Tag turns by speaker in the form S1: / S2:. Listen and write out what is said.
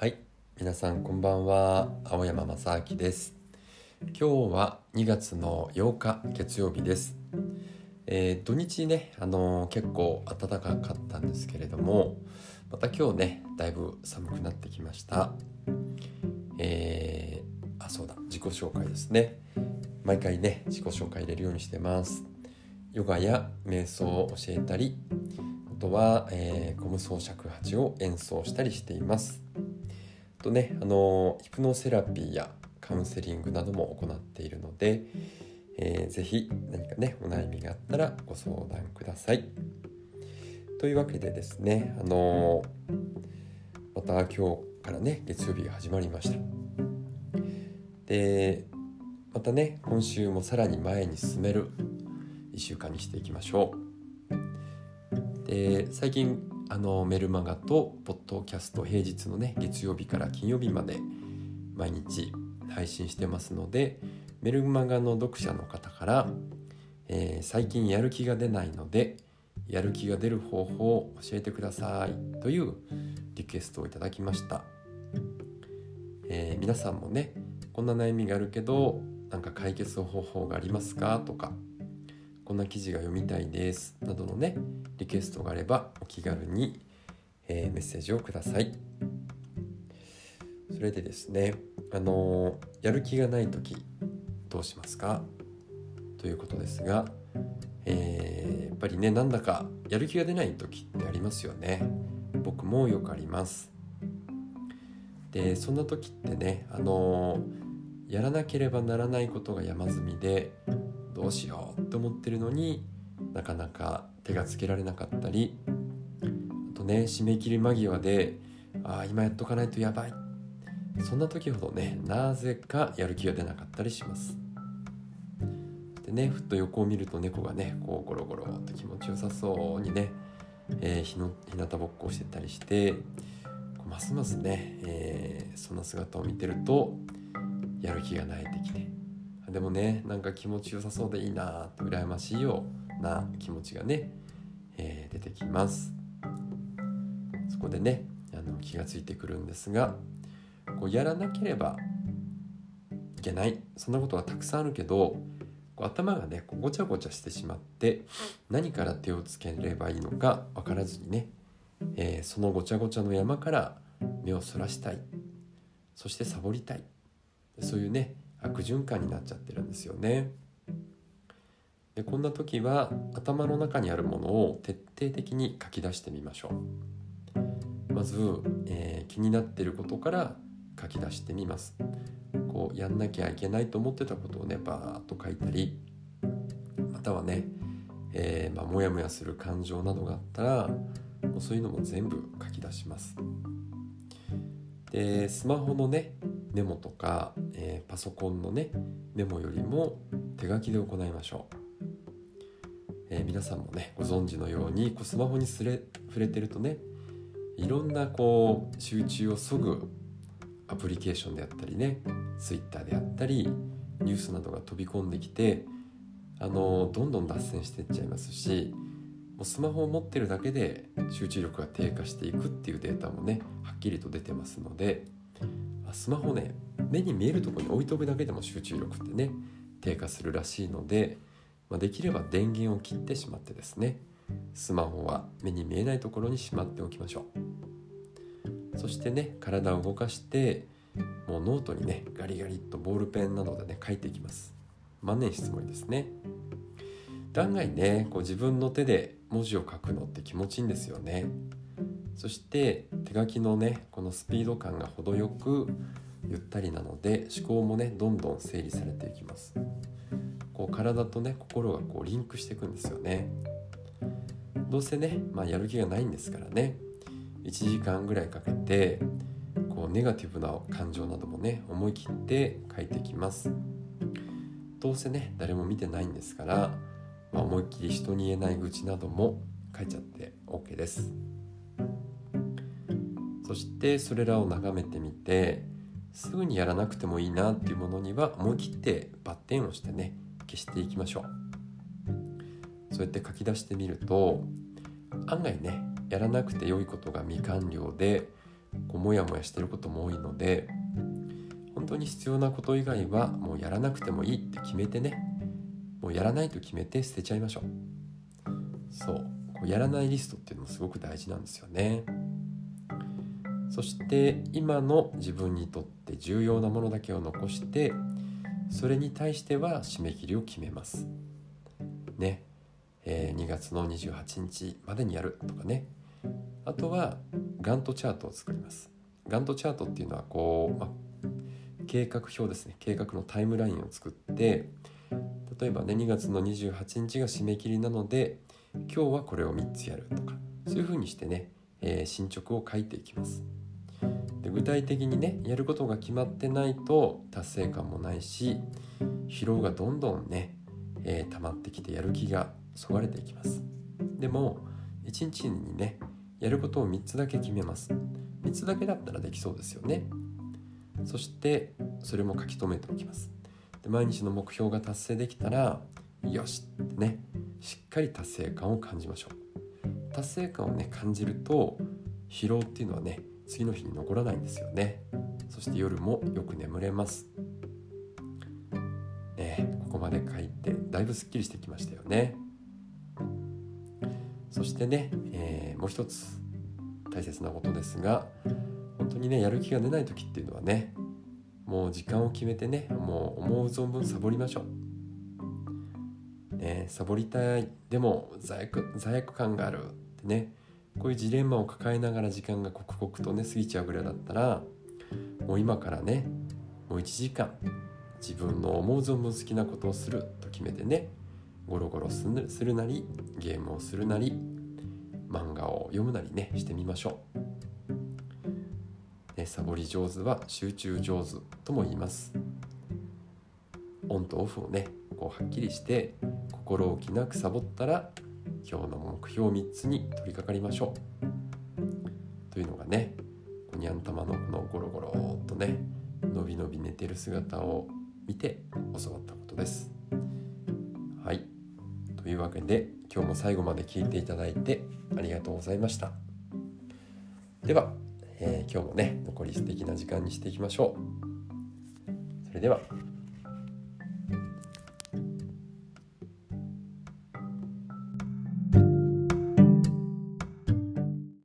S1: はい。皆さんこんばんは。青山正明です。今日は2月の8日月曜日です、えー、土日ねあのー、結構暖かかったんですけれどもまた今日ねだいぶ寒くなってきました。えー、あそうだ自己紹介ですね。毎回ね自己紹介入れるようにしてます。ヨガや瞑想を教えたりあとは、えー、ゴム装尺八を演奏したりしています。とねあのヒプノセラピーやカウンセリングなども行っているので、えー、ぜひ何かねお悩みがあったらご相談ください。というわけでですねあのまた今日からね月曜日が始まりました。でまたね今週もさらに前に進める1週間にしていきましょう。で最近あのメルマガとポッドキャスト平日のね月曜日から金曜日まで毎日配信してますのでメルマガの読者の方から「えー、最近やる気が出ないのでやる気が出る方法を教えてください」というリクエストをいただきました、えー、皆さんもねこんな悩みがあるけどなんか解決方法がありますか？とかこんな記事が読みたいですなどのねリクエストがあればお気軽に、えー、メッセージをください。それでですねあのー、やる気がない時どうしますか？ということですが、えー、やっぱりねなんだかやる気が出ない時ってありますよね。僕もよくあります。でそんな時ってねあのやらなければならないことが山積みでどうしようって思ってるのになかなか手がつけられなかったりあとね締め切り間際でああ今やっとかないとやばい。そんな時ほどねなぜかやる気が出なかったりします。でねふっと横を見ると猫がねこうゴロゴロと気持ちよさそうにね、えー、日の日向ぼっこをしてたりしてますますね、えー、そんな姿を見てるとやる気がないってきてでもねなんか気持ちよさそうでいいなと羨ましいような気持ちがね、えー、出てきます。そこでねあの気がついてくるんですがこうやらなければいけない。そんなことがたくさんあるけど頭がねこうごちゃごちゃしてしまって何から手をつければいいのか分からずにね、えー、そのごちゃごちゃの山から目をそらしたい。そしてサボりたい。そういうね悪循環になっちゃってるんですよね。でこんな時は頭の中にあるものを徹底的に書き出してみましょう。まず、えー、気になっていることから書き出してみます。こうやんなきゃいけないと思ってたことをねバーッと書いたりまたはね、えー、まあ、モヤモヤする感情などがあったらもうそういうのも全部書き出します。でスマホのねメモとか、えー、パソコンのねメモよりも手書きで行いましょう、えー、皆さんもねご存知のようにこうスマホにすれ触れてるとねいろんなこう集中をそぐアプリケーションであったりね Twitter であったりニュースなどが飛び込んできてあのどんどん脱線していっちゃいますしもうスマホを持ってるだけで集中力が低下していくっていうデータもねはっきりと出てますのでまスマホね目に見えるところに置いとくだけでも集中力ってね低下するらしいので、まあ、できれば電源を切ってしまってですねスマホは目に見えないところにしまっておきましょう。そしてね体を動かしてもうノートにねガリガリっとボールペンなどでね書いていきます。万年筆もありですね。案外ねこう自分の手で文字を書くのって気持ちいいんですよね。そして手書きのねこのスピード感が程よくゆったりなので思考もねどんどん整理されていきます。こう体とね心がこうリンクしていくんですよね。どうせね、まあ、やる気がないんですからね1時間ぐらいかけてこうネガティブな感情などもね思い切って書いていきます。どうせね誰も見てないんですから、まあ、思いっきり人に言えない愚痴なども書いちゃって OK です。そしてそれらを眺めてみてすぐにやらなくてもいいなっていうものには思い切ってバッテンをしてね消していきましょう。そうやって書き出してみると案外ねやらなくて良いことが未完了でこうモヤモヤしてることも多いので本当に必要なこと以外はもうやらなくてもいいって決めてねもうやらないと決めて捨てちゃいましょう。そう。こうやらないリストっていうのもすごく大事なんですよね。そして今の自分にとって重要なものだけを残してそれに対しては締め切りを決めます。ね。えー、2月の28日までにやるとかね。あとはガントチャートを作ります。ガントチャートっていうのはこう、ま計画表ですね。計画のタイムラインを作って例えばね2月の28日が締め切りなので今日はこれを3つやるとかそういうふうにしてね、えー、進捗を書いていきます。で具体的にねやることが決まってないと達成感もないし疲労がどんどんね、えー、溜まってきてやる気がそがれていきます。でも1日にねやることを3つだけ決めます。3つだけだったらできそうですよね。そしてそれも書き留めておきます。で毎日の目標が達成できたらよしってねしっかり達成感を感じましょう。達成感をね感じると疲労っていうのはね次の日に残らないんですよね。そして夜もよく眠れます。ねここまで書いてだいぶすっきりしてきましたよね。そしてね、えー、もう一つ大切なことですが本当にねやる気が出ない時っていうのはねもう時間を決めてねもう思う存分サボりましょう。ね、サボりたい。でも罪悪罪悪感があるってねこういうジレンマを抱えながら時間が刻々とね過ぎちゃうぐらいだったらもう今からねもう1時間自分の思う存分好きなことをすると決めてねゴロゴロするなりゲームをするなり漫画を読むなりねしてみましょう。ね、サボり上手は集中上手とも言いますオンとオフをねこうはっきりして心置きなくサボったら今日の目標3つに取り掛かりましょう。というのがねおにゃんたまのこのゴロゴロとねのびのび寝てる姿を見て教わったことです。はい。というわけで今日も最後まで聞いていただいてありがとうございました。ではえー、今日もね残り素敵な時間にしていきましょう。それでは。